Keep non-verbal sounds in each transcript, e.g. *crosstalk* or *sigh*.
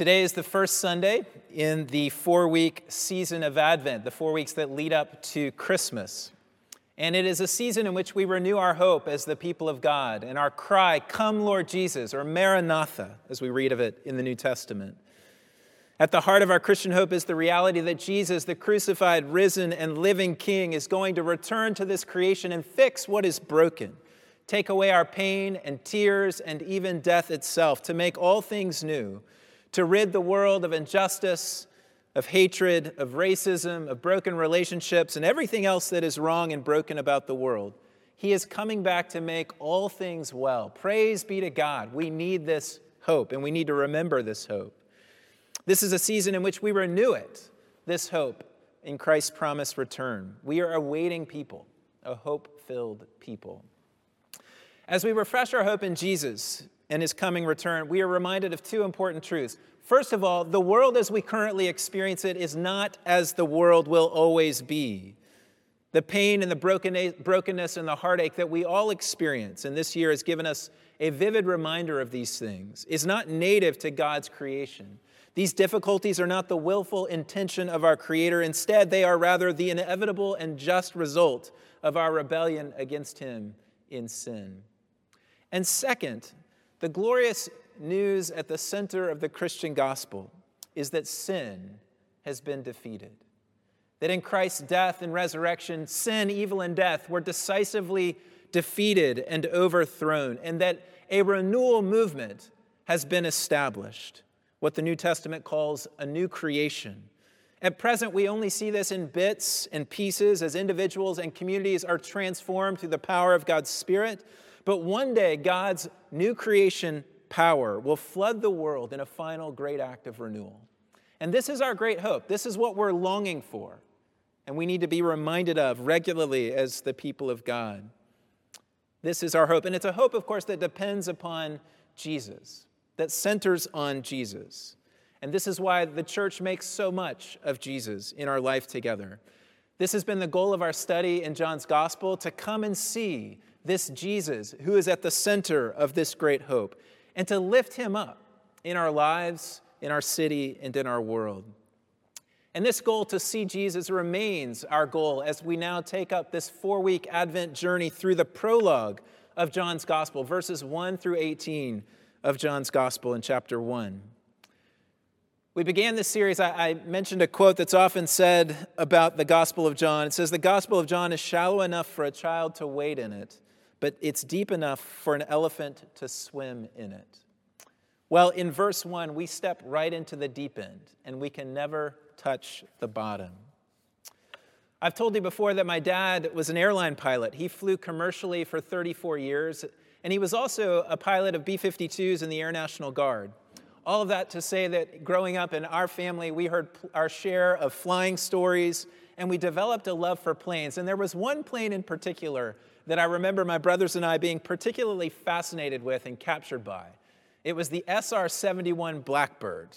Today is the first Sunday in the four week season of Advent, the four weeks that lead up to Christmas. And it is a season in which we renew our hope as the people of God and our cry, Come, Lord Jesus, or Maranatha, as we read of it in the New Testament. At the heart of our Christian hope is the reality that Jesus, the crucified, risen, and living King, is going to return to this creation and fix what is broken, take away our pain and tears and even death itself, to make all things new to rid the world of injustice, of hatred, of racism, of broken relationships, and everything else that is wrong and broken about the world. He is coming back to make all things well. Praise be to God. We need this hope, and we need to remember this hope. This is a season in which we renew it, this hope in Christ's promised return. We are awaiting people, a hope filled people. As we refresh our hope in Jesus, and his coming return, we are reminded of two important truths. First of all, the world as we currently experience it is not as the world will always be. The pain and the brokenness and the heartache that we all experience, and this year has given us a vivid reminder of these things, is not native to God's creation. These difficulties are not the willful intention of our Creator. Instead, they are rather the inevitable and just result of our rebellion against Him in sin. And second, the glorious news at the center of the Christian gospel is that sin has been defeated. That in Christ's death and resurrection, sin, evil, and death were decisively defeated and overthrown, and that a renewal movement has been established, what the New Testament calls a new creation. At present, we only see this in bits and pieces as individuals and communities are transformed through the power of God's Spirit. But one day, God's new creation power will flood the world in a final great act of renewal. And this is our great hope. This is what we're longing for. And we need to be reminded of regularly as the people of God. This is our hope. And it's a hope, of course, that depends upon Jesus, that centers on Jesus. And this is why the church makes so much of Jesus in our life together. This has been the goal of our study in John's gospel to come and see this Jesus who is at the center of this great hope and to lift him up in our lives, in our city, and in our world. And this goal to see Jesus remains our goal as we now take up this four week Advent journey through the prologue of John's Gospel, verses 1 through 18 of John's Gospel in chapter 1. We began this series, I, I, mentioned a quote that's often said about the Gospel of John. It says, The Gospel of John is shallow enough for a child to wade in it, but it's deep enough for an elephant to swim in it. Well, in verse 1, we step right into the deep end, and we can never touch the bottom. I've told you before that my dad was an airline pilot. He flew commercially for 34 years, and he was also a pilot of B 52s in the Air National Guard. All of that to say that growing up in our family, we heard our share of flying stories, and we developed a love for planes. And there was one plane in particular that I remember my brothers and I being particularly fascinated with and captured by. It was the SR 71 Blackbird,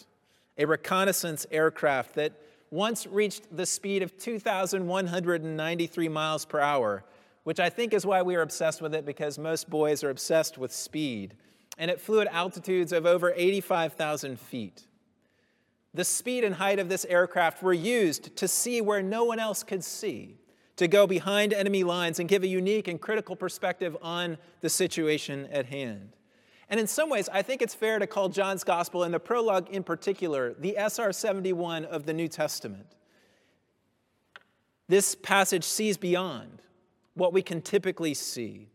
a reconnaissance aircraft that once reached the speed of 2,193 miles per hour, which I think is why we are obsessed with it because most boys are obsessed with speed. And it flew at altitudes of over 85,000 feet. The speed and height of this aircraft were used to see where no one else could see to go behind enemy lines and give a unique and critical perspective on the situation at hand. And in some ways, I think it's fair to call John's gospel, and the prologue in particular, the SR 71 of the New Testament. This passage sees beyond what we can typically see.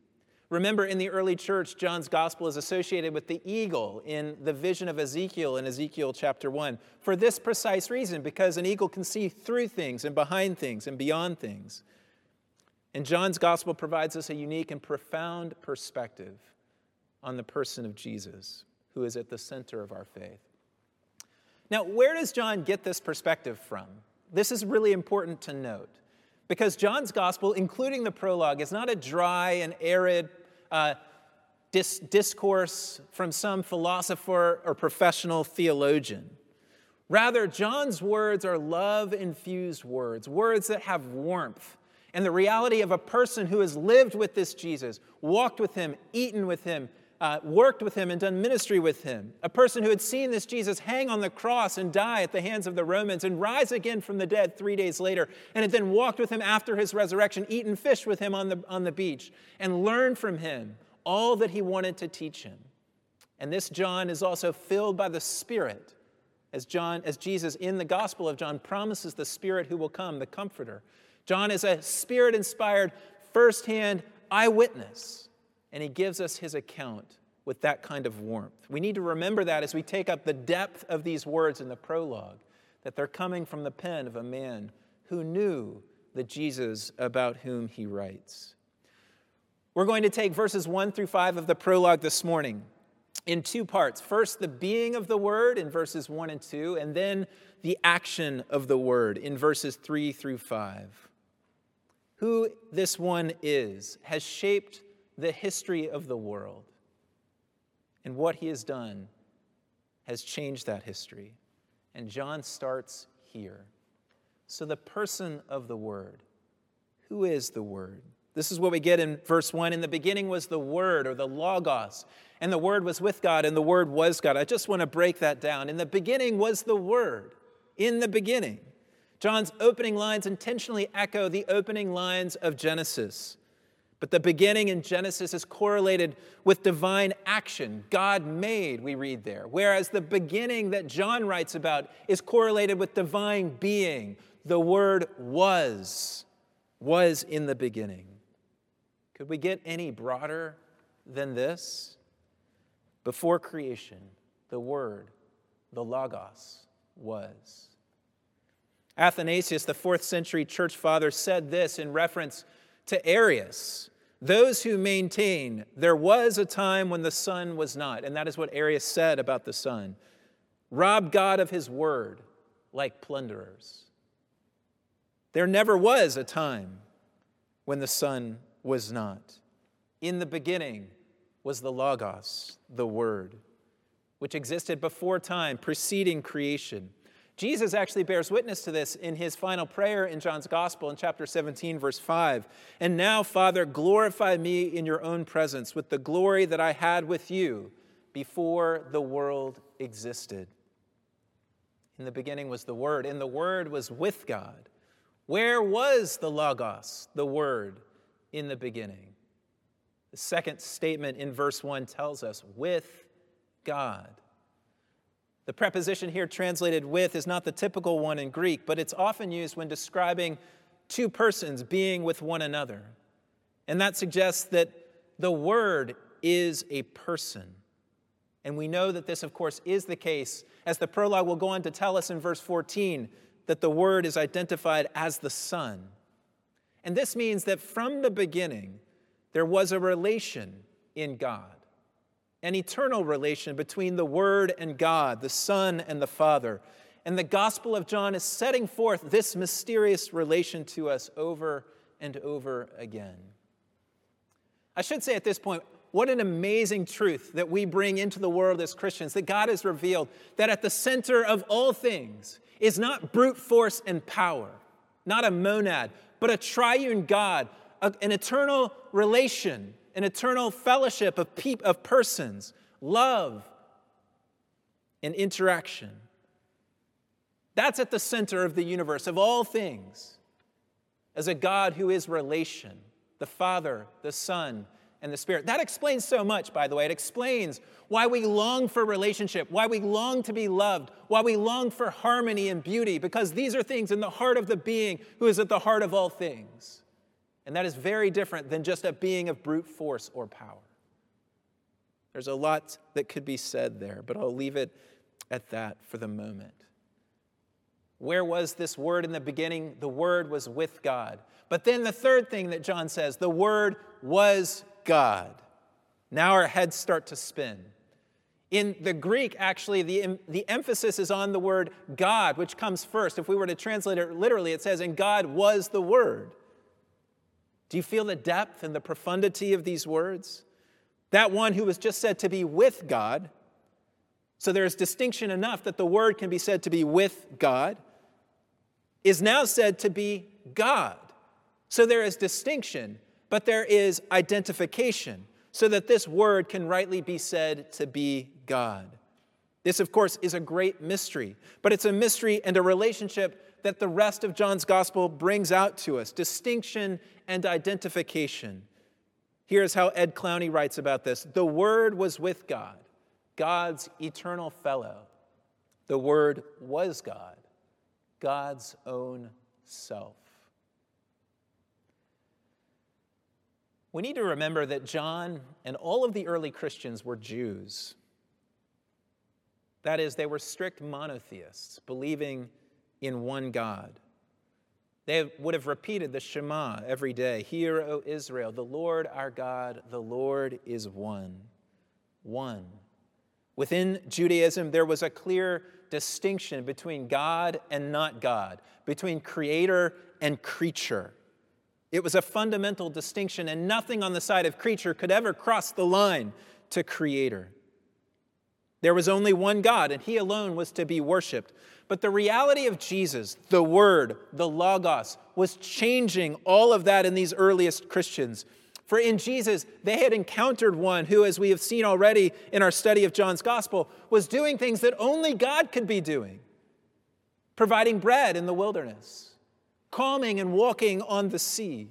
Remember, in the early church, John's gospel is associated with the eagle in the vision of Ezekiel in Ezekiel chapter 1 for this precise reason, because an eagle can see through things and behind things and beyond things. And John's gospel provides us a unique and profound perspective on the person of Jesus, who is at the center of our faith. Now, where does John get this perspective from? This is really important to note because John's gospel, including the prologue, is not a dry and arid uh, dis- discourse from some philosopher or professional theologian. Rather, John's words are love infused words, words that have warmth and the reality of a person who has lived with this Jesus, walked with him, eaten with him, uh, worked with him and done ministry with him, a person who had seen this Jesus hang on the cross and die at the hands of the Romans and rise again from the dead three days later, and had then walked with him after his resurrection, eaten fish with him on the, on the beach, and learned from him all that he wanted to teach him. And this John is also filled by the Spirit, as John, as Jesus in the Gospel of John promises the Spirit who will come, the Comforter. John is a spirit inspired, firsthand eyewitness and he gives us his account with that kind of warmth. We need to remember that as we take up the depth of these words in the prologue, that they're coming from the pen of a man who knew the Jesus about whom he writes. We're going to take verses 1 through 5 of the prologue this morning in two parts. First, the being of the word in verses 1 and 2, and then the action of the word in verses 3 through 5. Who this one is has shaped the history of the world. And what he has done has changed that history. And John starts here. So, the person of the Word. Who is the Word? This is what we get in verse 1. In the beginning was the Word or the Logos, and the Word was with God, and the Word was God. I just want to break that down. In the beginning was the Word. In the beginning. John's opening lines intentionally echo the opening lines of Genesis. But the beginning in Genesis is correlated with divine action. God made, we read there. Whereas the beginning that John writes about is correlated with divine being. The word was, was in the beginning. Could we get any broader than this? Before creation, the word, the Logos, was. Athanasius, the fourth century church father, said this in reference to Arius, those who maintain there was a time when the Son was not, and that is what Arius said about the Son, rob God of his word like plunderers. There never was a time when the Son was not. In the beginning was the Logos, the Word, which existed before time, preceding creation. Jesus actually bears witness to this in his final prayer in John's Gospel in chapter 17, verse 5. And now, Father, glorify me in your own presence with the glory that I had with you before the world existed. In the beginning was the Word, and the Word was with God. Where was the Logos, the Word, in the beginning? The second statement in verse 1 tells us, with God. The preposition here translated with is not the typical one in Greek, but it's often used when describing two persons being with one another. And that suggests that the Word is a person. And we know that this, of course, is the case, as the prologue will go on to tell us in verse 14 that the Word is identified as the Son. And this means that from the beginning, there was a relation in God an eternal relation between the Word and God, the Son and the Father. And the Gospel of John is setting forth this mysterious relation to us over and over again. I should say at this point, what an amazing truth that we bring into the world as Christians that God has revealed that at the center of all things is not brute force and power, not a monad, but a triune God, an eternal relation an eternal fellowship of, peop- of persons, love, and interaction. That's at the center of the universe, of all things, as a God who is relation, the Father, the Son, and the Spirit. That explains so much, by the way. It explains why we long for relationship, why we long to be loved, why we long for harmony and beauty, because these are things in the heart of the being who is at the heart of all things. And that is very different than just a being of brute force or power. There's a lot that could be said there, but I'll leave it at that for the moment. Where was this word in the beginning? The word was with God. But then the third thing that John says the word was God. Now our heads start to spin. In the Greek, actually, the, the emphasis is on the word God, which comes first. If we were to translate it literally, it says, And God was the Word. Do you feel the depth and the profundity of these words? That one who was just said to be with God, so there is distinction enough that the word can be said to be with God, is now said to be God. So there is distinction, but there is identification. so that this word can rightly be said to be God. This, of course, is a great mystery, but it's a mystery and a relationship that the rest of John's gospel brings out to us distinction and identification. Here's how Ed Clowney writes about this The Word was with God, God's eternal fellow. The Word was God, God's own self. We need to remember that John and all of the early Christians were Jews. That is, they were strict monotheists, believing in one God. They would have repeated the Shema every day Hear, O Israel, the Lord our God, the Lord is one. One. Within Judaism, there was a clear distinction between God and not God, between creator and creature. It was a fundamental distinction, and nothing on the side of creature could ever cross the line to creator. There was only one God, and He alone was to be worshiped. But the reality of Jesus, the Word, the Logos, was changing all of that in these earliest Christians. For in Jesus, they had encountered one who, as we have seen already in our study of John's Gospel, was doing things that only God could be doing providing bread in the wilderness, calming and walking on the sea,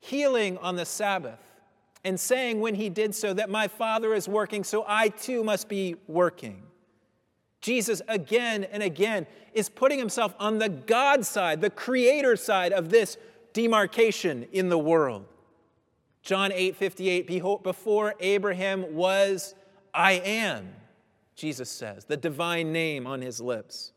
healing on the Sabbath and saying when he did so that my Father is working, so I too must be working. Jesus again and again is putting himself on the God side, the creator side of this demarcation in the world. John 8 58, behold, before Abraham was, I am, Jesus says, the divine name on his lips.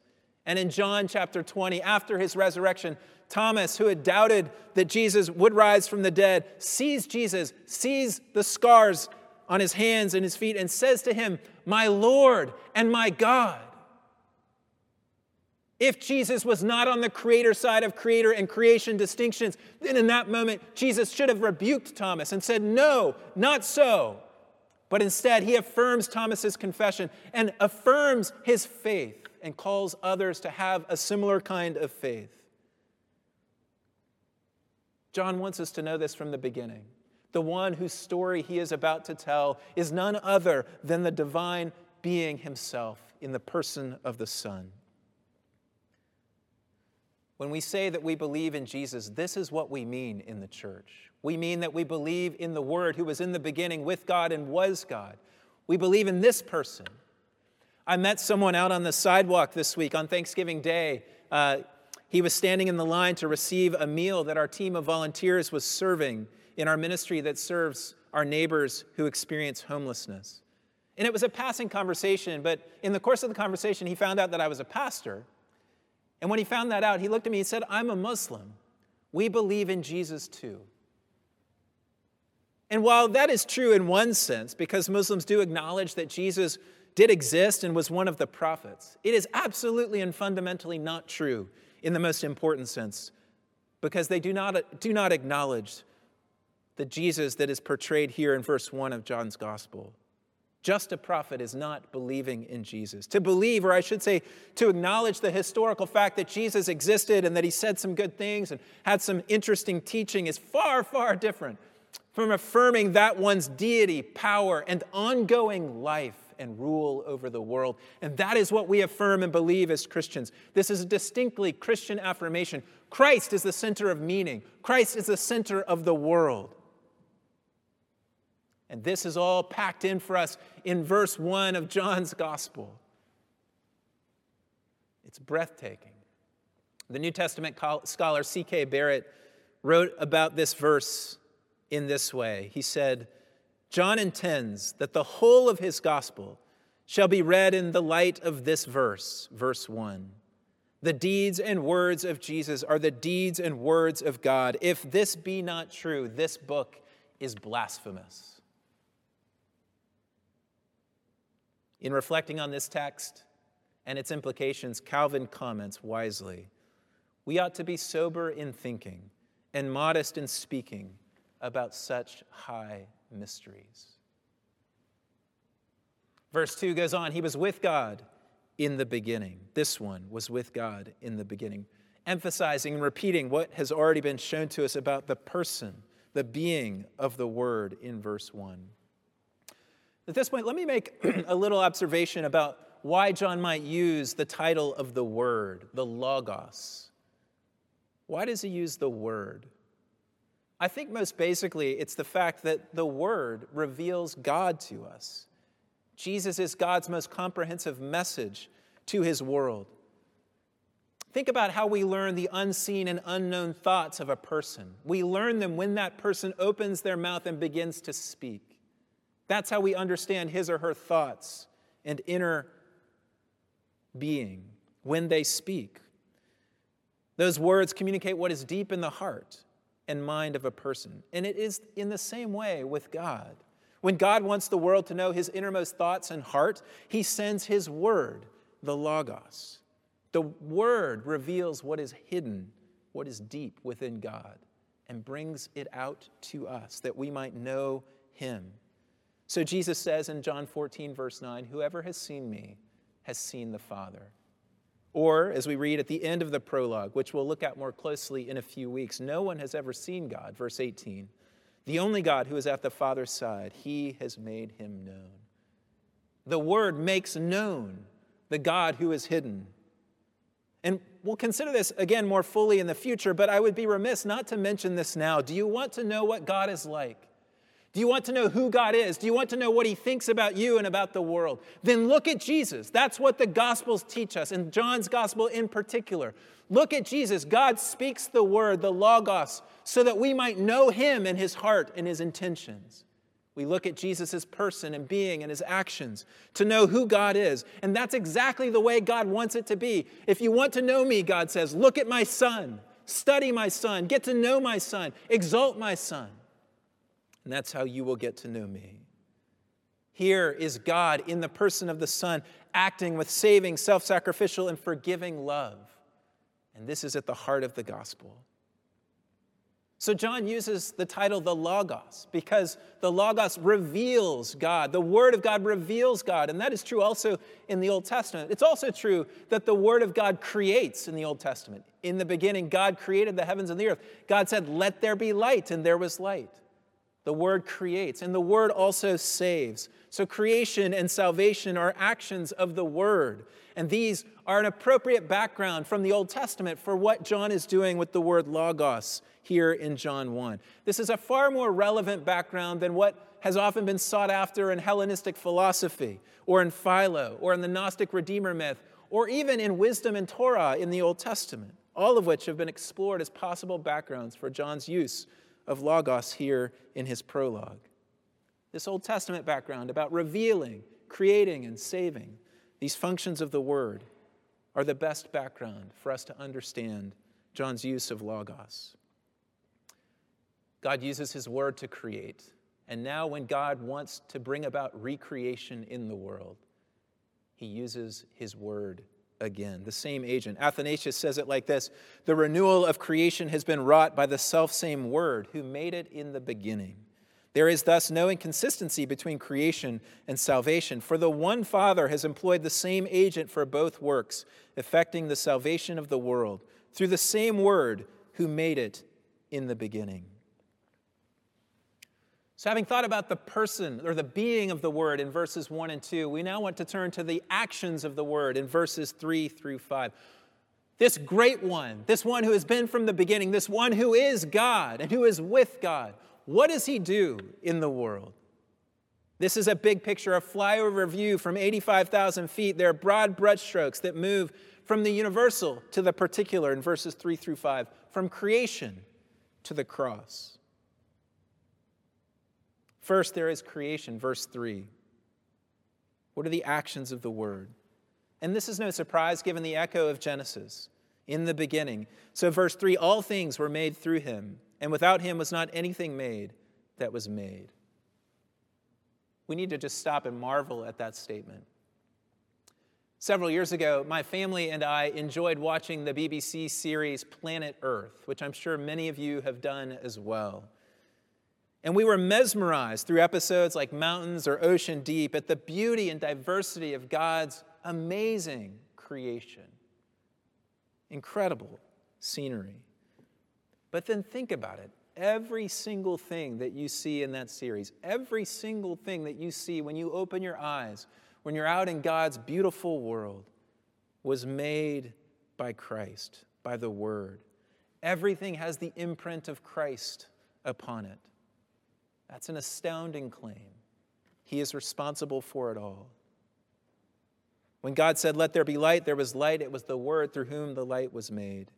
And in John chapter 20, after his resurrection, Thomas, who had doubted that Jesus would rise from the dead, sees Jesus, sees the scars on his hands and his feet, and says to him, My Lord and my God. If Jesus was not on the creator side of creator and creation distinctions, then in that moment, Jesus should have rebuked Thomas and said, No, not so. But instead, he affirms Thomas's confession and affirms his faith and calls others to have a similar kind of faith. John wants us to know this from the beginning. The one whose story he is about to tell is none other than the divine being himself in the person of the Son. When we say that we believe in Jesus, this is what we mean in the church. We mean that we believe in the Word who was in the beginning with God and was God. We believe in this person. I met someone out on the sidewalk this week on Thanksgiving Day. Uh, he was standing in the line to receive a meal that our team of volunteers was serving in our ministry that serves our neighbors who experience homelessness. And it was a passing conversation, but in the course of the conversation, he found out that I was a pastor. And when he found that out, he looked at me and said, I'm a Muslim. We believe in Jesus too. And while that is true in one sense, because Muslims do acknowledge that Jesus did exist and was one of the prophets, it is absolutely and fundamentally not true in the most important sense because they do not, do not acknowledge the Jesus that is portrayed here in verse 1 of John's gospel. Just a prophet is not believing in Jesus. To believe, or I should say, to acknowledge the historical fact that Jesus existed and that he said some good things and had some interesting teaching is far, far different from affirming that one's deity, power, and ongoing life and rule over the world. And that is what we affirm and believe as Christians. This is a distinctly Christian affirmation. Christ is the center of meaning, Christ is the center of the world. And this is all packed in for us in verse 1 of John's gospel. It's breathtaking. The New Testament scholar C.K. Barrett wrote about this verse in this way. He said, John intends that the whole of his gospel shall be read in the light of this verse, verse 1. The deeds and words of Jesus are the deeds and words of God. If this be not true, this book is blasphemous. In reflecting on this text and its implications, Calvin comments wisely We ought to be sober in thinking and modest in speaking about such high mysteries. Verse 2 goes on He was with God in the beginning. This one was with God in the beginning, emphasizing and repeating what has already been shown to us about the person, the being of the Word in verse 1. At this point, let me make *clears throat* a little observation about why John might use the title of the Word, the Logos. Why does he use the Word? I think most basically it's the fact that the Word reveals God to us. Jesus is God's most comprehensive message to his world. Think about how we learn the unseen and unknown thoughts of a person. We learn them when that person opens their mouth and begins to speak. That's how we understand his or her thoughts and inner being when they speak. Those words communicate what is deep in the heart and mind of a person. And it is in the same way with God. When God wants the world to know his innermost thoughts and heart, he sends his word, the Logos. The Word reveals what is hidden, what is deep within God, and brings it out to us that we might know Him. So Jesus says in John 14, verse 9, Whoever has seen me has seen the Father. Or, as we read at the end of the prologue, which we'll look at more closely in a few weeks, no one has ever seen God, verse 18. The only God who is at the Father's side, he has made him known. The Word makes known the God who is hidden. And we'll consider this again more fully in the future, but I would be remiss not to mention this now. Do you want to know what God is like? Do you want to know who God is? Do you want to know what He thinks about you and about the world? Then look at Jesus. That's what the Gospels teach us, and John's Gospel in particular. Look at Jesus. God speaks the word, the Logos, so that we might know Him and His heart and His intentions. We look at Jesus' person and being and his actions to know who God is. And that's exactly the way God wants it to be. If you want to know me, God says, look at my son, study my son, get to know my son, exalt my son. And that's how you will get to know me. Here is God in the person of the Son, acting with saving, self sacrificial, and forgiving love. And this is at the heart of the gospel. So, John uses the title the Logos because the Logos reveals God. The Word of God reveals God. And that is true also in the Old Testament. It's also true that the Word of God creates in the Old Testament. In the beginning, God created the heavens and the earth. God said, Let there be light, and there was light. The Word creates, and the Word also saves. So, creation and salvation are actions of the Word. And these are an appropriate background from the Old Testament for what John is doing with the word logos here in John 1. This is a far more relevant background than what has often been sought after in Hellenistic philosophy, or in Philo, or in the Gnostic Redeemer myth, or even in wisdom and Torah in the Old Testament, all of which have been explored as possible backgrounds for John's use of logos here in his prologue. This Old Testament background about revealing, creating, and saving these functions of the word are the best background for us to understand John's use of logos. God uses his word to create. And now, when God wants to bring about recreation in the world, he uses his word again, the same agent. Athanasius says it like this The renewal of creation has been wrought by the self-same word who made it in the beginning. There is thus no inconsistency between creation and salvation, for the one Father has employed the same agent for both works, effecting the salvation of the world through the same word who made it in the beginning. So, having thought about the person or the being of the word in verses 1 and 2, we now want to turn to the actions of the word in verses 3 through 5. This great one, this one who has been from the beginning, this one who is God and who is with God, what does he do in the world? This is a big picture, a flyover view from 85,000 feet. There are broad brushstrokes that move from the universal to the particular in verses 3 through 5, from creation to the cross. First, there is creation, verse 3. What are the actions of the word? And this is no surprise given the echo of Genesis in the beginning. So, verse 3 all things were made through him and without him was not anything made that was made. We need to just stop and marvel at that statement. Several years ago, my family and I enjoyed watching the BBC series Planet Earth, which I'm sure many of you have done as well. And we were mesmerized through episodes like Mountains or Ocean Deep at the beauty and diversity of God's amazing creation. Incredible scenery. But then think about it. every single thing that you see in that series, every single thing that you see when you open your eyes, when you're out in God's beautiful world, was made by Christ, by the Word. Everything has the imprint of Christ upon it. That's an astounding claim. He is responsible for it all. When God said, Let there be light, there was light. It was the Word through whom the light was made.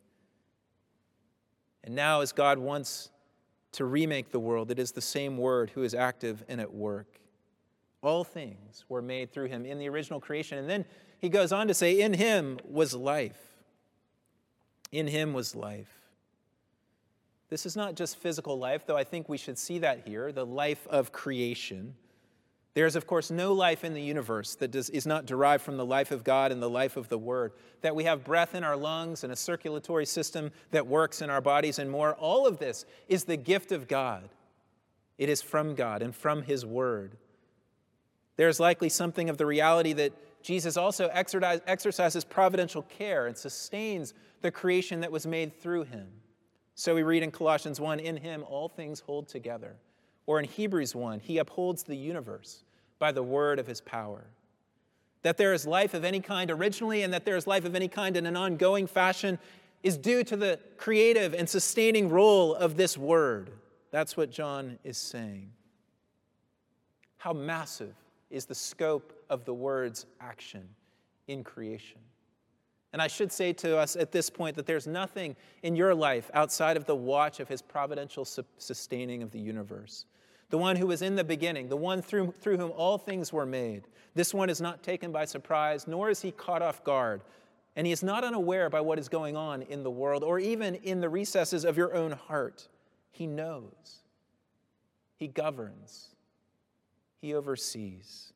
And now, as God wants to remake the world, it is the same Word who is active and at work. All things were made through him in the original creation. And then he goes on to say, In him was life. In him was life. This is not just physical life, though I think we should see that here the life of creation. There is, of course, no life in the universe that does, is not derived from the life of God and the life of the Word. That we have breath in our lungs and a circulatory system that works in our bodies and more. All of this is the gift of God. It is from God and from His Word. There's likely something of the reality that Jesus also exercises providential care and sustains the creation that was made through him. So we read in Colossians 1 In him all things hold together. Or in Hebrews 1, he upholds the universe by the word of his power. That there is life of any kind originally and that there is life of any kind in an ongoing fashion is due to the creative and sustaining role of this word. That's what John is saying. How massive is the scope of the word's action in creation. And I should say to us at this point that there's nothing in your life outside of the watch of his providential sustaining of the universe. The one who was in the beginning, the one through, through whom all things were made. This one is not taken by surprise, nor is he caught off guard. And he is not unaware by what is going on in the world or even in the recesses of your own heart. He knows, he governs, he oversees.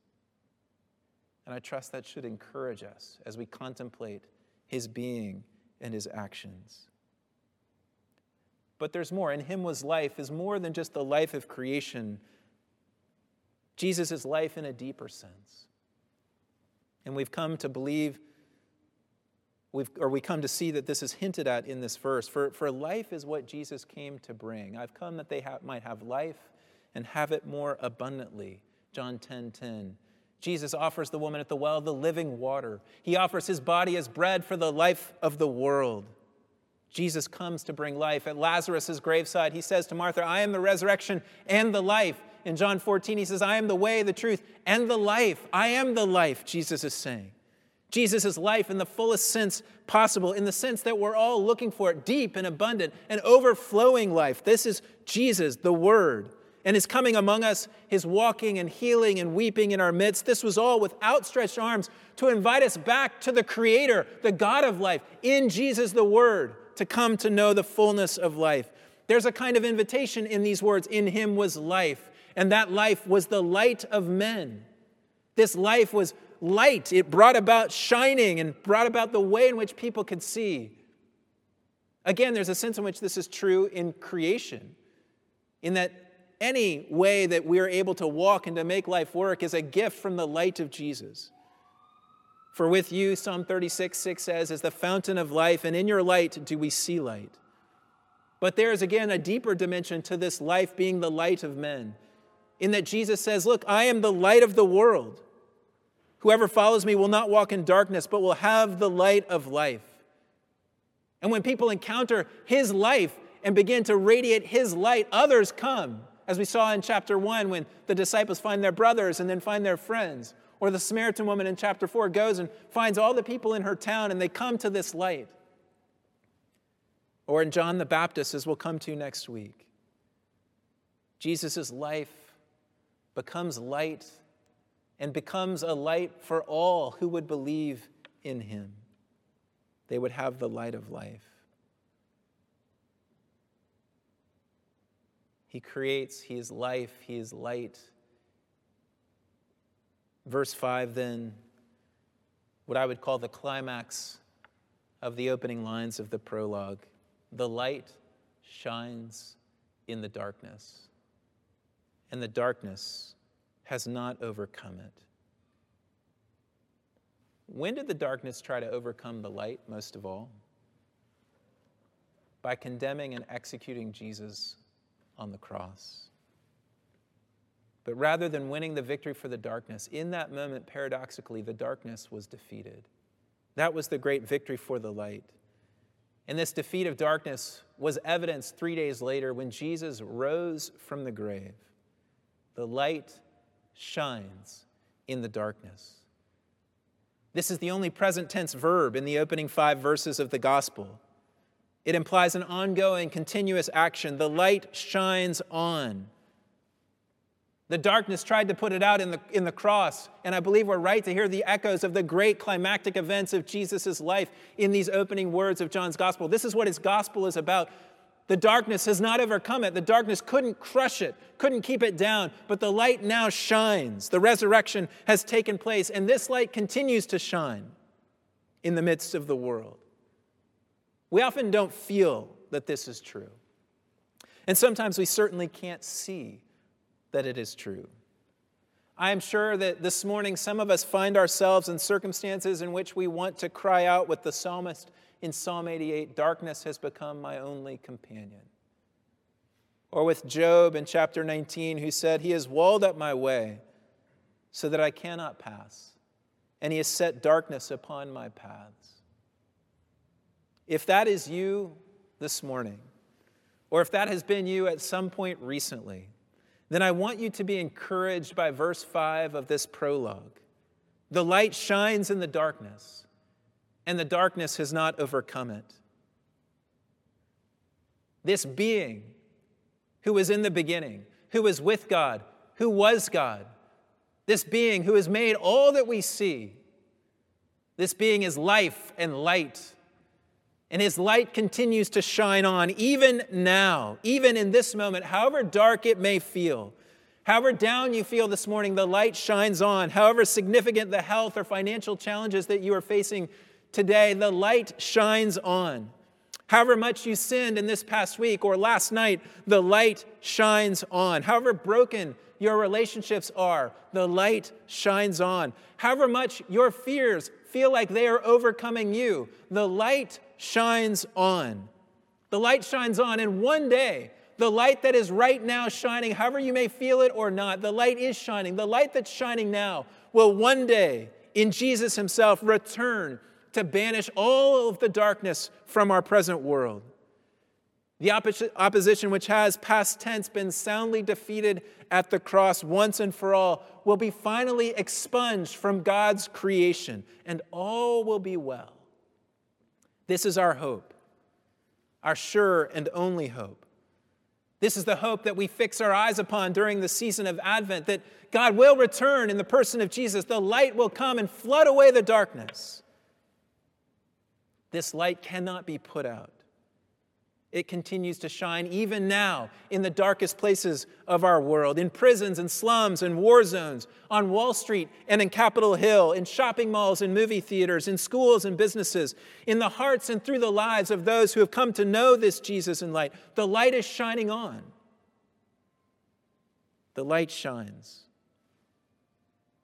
And I trust that should encourage us as we contemplate his being and his actions. But there's more. In him was life, is more than just the life of creation. Jesus is life in a deeper sense. And we've come to believe, we've, or we come to see that this is hinted at in this verse. For, for life is what Jesus came to bring. I've come that they ha- might have life and have it more abundantly. John 10 10. Jesus offers the woman at the well the living water. He offers his body as bread for the life of the world. Jesus comes to bring life. At Lazarus' graveside, he says to Martha, I am the resurrection and the life. In John 14, he says, I am the way, the truth, and the life. I am the life, Jesus is saying. Jesus is life in the fullest sense possible, in the sense that we're all looking for it deep and abundant and overflowing life. This is Jesus, the Word and his coming among us, his walking and healing and weeping in our midst, this was all with outstretched arms to invite us back to the Creator, the God of life, in Jesus the Word, to come to know the fullness of life. There's a kind of invitation in these words in him was life, and that life was the light of men. This life was light, it brought about shining and brought about the way in which people could see. Again, there's a sense in which this is true in creation, in that any way that we are able to walk and to make life work is a gift from the light of Jesus. For with you, Psalm 36, 6 says, is the fountain of life, and in your light do we see light. But there is again a deeper dimension to this life being the light of men, in that Jesus says, Look, I am the light of the world. Whoever follows me will not walk in darkness, but will have the light of life. And when people encounter his life and begin to radiate his light, others come as we saw in chapter 1 when the disciples find their brothers and then find their friends. Or the Samaritan woman in chapter 4 goes and finds all the people in her town and they come to this light. Or in John the Baptist, as we'll come to next week, Jesus' life becomes light and becomes a light for all who would believe in him. They would have the light of life. He creates, He is life, He is light. Verse 5, then, what I would call the climax of the opening lines of the prologue the light shines in the darkness, and the darkness has not overcome it. When did the darkness try to overcome the light most of all? By condemning and executing Jesus on the cross. But rather than winning the victory for the darkness, in that moment, paradoxically, the darkness was defeated. That was the great victory for the light. And this defeat of darkness was evidenced three days later when Jesus rose from the grave. The light shines in the darkness. This is the only present tense verb in the opening five verses of the gospel. It implies an ongoing, continuous action. The light shines on. The darkness tried to put it out in the, in the cross, and I believe we're right to hear the echoes of the great climactic events of Jesus' life in these opening words of John's gospel. This is what his gospel is about. The darkness has not overcome it. The darkness couldn't crush it, couldn't keep it down, but the light now shines. The resurrection has taken place, and this light continues to shine in the midst of the world. We often don't feel that this is true. And sometimes we certainly can't see that it is true. I am sure that this morning some of us find ourselves in circumstances in which we want to cry out with the psalmist in Psalm 88 Darkness has become my only companion. Or with Job in chapter 19, who said, He has walled up my way so that I cannot pass, and He has set darkness upon my paths. If that is you this morning, or if that has been you at some point recently, then I want you to be encouraged by verse 5 of this prologue. The light shines in the darkness, and the darkness has not overcome it. This being who was in the beginning, who was with God, who was God, this being who has made all that we see, this being is life and light. And his light continues to shine on even now, even in this moment, however dark it may feel. However down you feel this morning, the light shines on. However significant the health or financial challenges that you are facing today, the light shines on. However much you sinned in this past week or last night, the light shines on. However broken your relationships are, the light shines on. However much your fears feel like they are overcoming you, the light shines on. The light shines on, and one day, the light that is right now shining, however you may feel it or not, the light is shining. The light that's shining now will one day, in Jesus Himself, return to banish all of the darkness from our present world. The opposition, which has past tense been soundly defeated at the cross once and for all, will be finally expunged from God's creation, and all will be well. This is our hope, our sure and only hope. This is the hope that we fix our eyes upon during the season of Advent that God will return in the person of Jesus. The light will come and flood away the darkness. This light cannot be put out. It continues to shine even now in the darkest places of our world, in prisons and slums and war zones, on Wall Street and in Capitol Hill, in shopping malls and movie theaters, in schools and businesses, in the hearts and through the lives of those who have come to know this Jesus and light. The light is shining on. The light shines.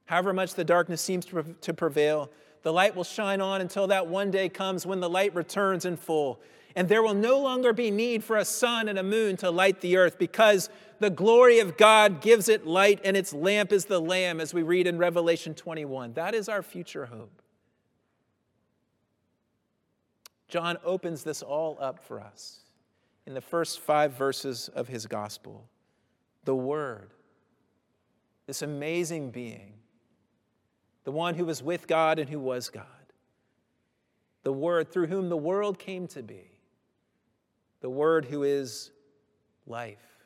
However much the darkness seems to prevail, the light will shine on until that one day comes when the light returns in full and there will no longer be need for a sun and a moon to light the earth because the glory of God gives it light and its lamp is the Lamb, as we read in Revelation 21. That is our future hope. John opens this all up for us in the first five verses of his gospel. The Word, this amazing being, the one who was with God and who was God, the Word through whom the world came to be the Word who is life,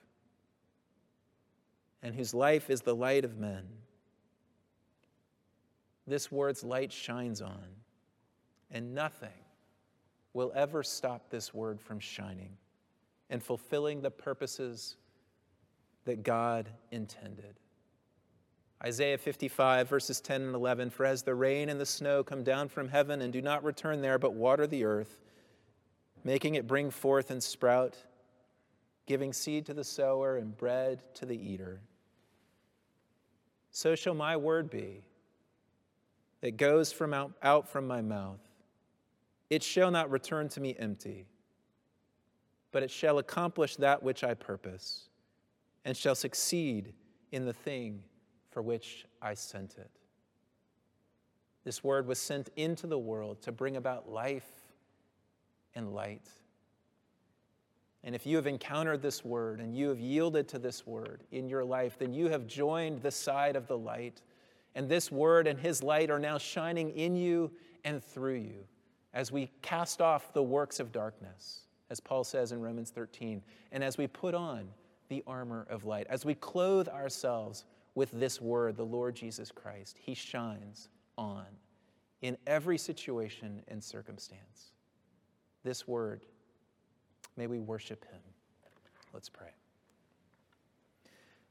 and whose life is the light of men. This Word's light shines on, and nothing will ever stop this Word from shining and fulfilling the purposes that God intended. Isaiah 55, verses 10 and 11 For as the rain and the snow come down from heaven and do not return there, but water the earth, making it bring forth and sprout, giving seed to the sower and bread to the eater. So shall my word be that goes from out, out from my mouth. It shall not return to me empty, but it shall accomplish that which I purpose and shall succeed in the thing for which I sent it. This word was sent into the world to bring about life and light. And if you have encountered this word and you have yielded to this word in your life, then you have joined the side of the light. And this word and his light are now shining in you and through you as we cast off the works of darkness, as Paul says in Romans 13, and as we put on the armor of light, as we clothe ourselves with this word, the Lord Jesus Christ. He shines on in every situation and circumstance. This word, may we worship him. Let's pray.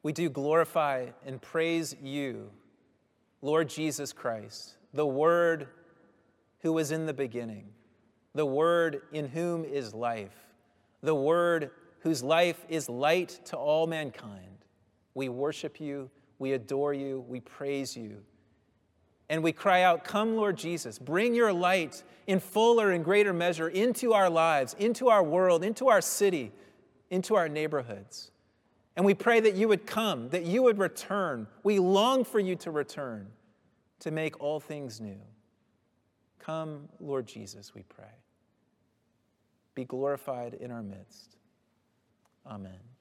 We do glorify and praise you, Lord Jesus Christ, the Word who was in the beginning, the Word in whom is life, the Word whose life is light to all mankind. We worship you, we adore you, we praise you. And we cry out, Come, Lord Jesus, bring your light in fuller and greater measure into our lives, into our world, into our city, into our neighborhoods. And we pray that you would come, that you would return. We long for you to return to make all things new. Come, Lord Jesus, we pray. Be glorified in our midst. Amen.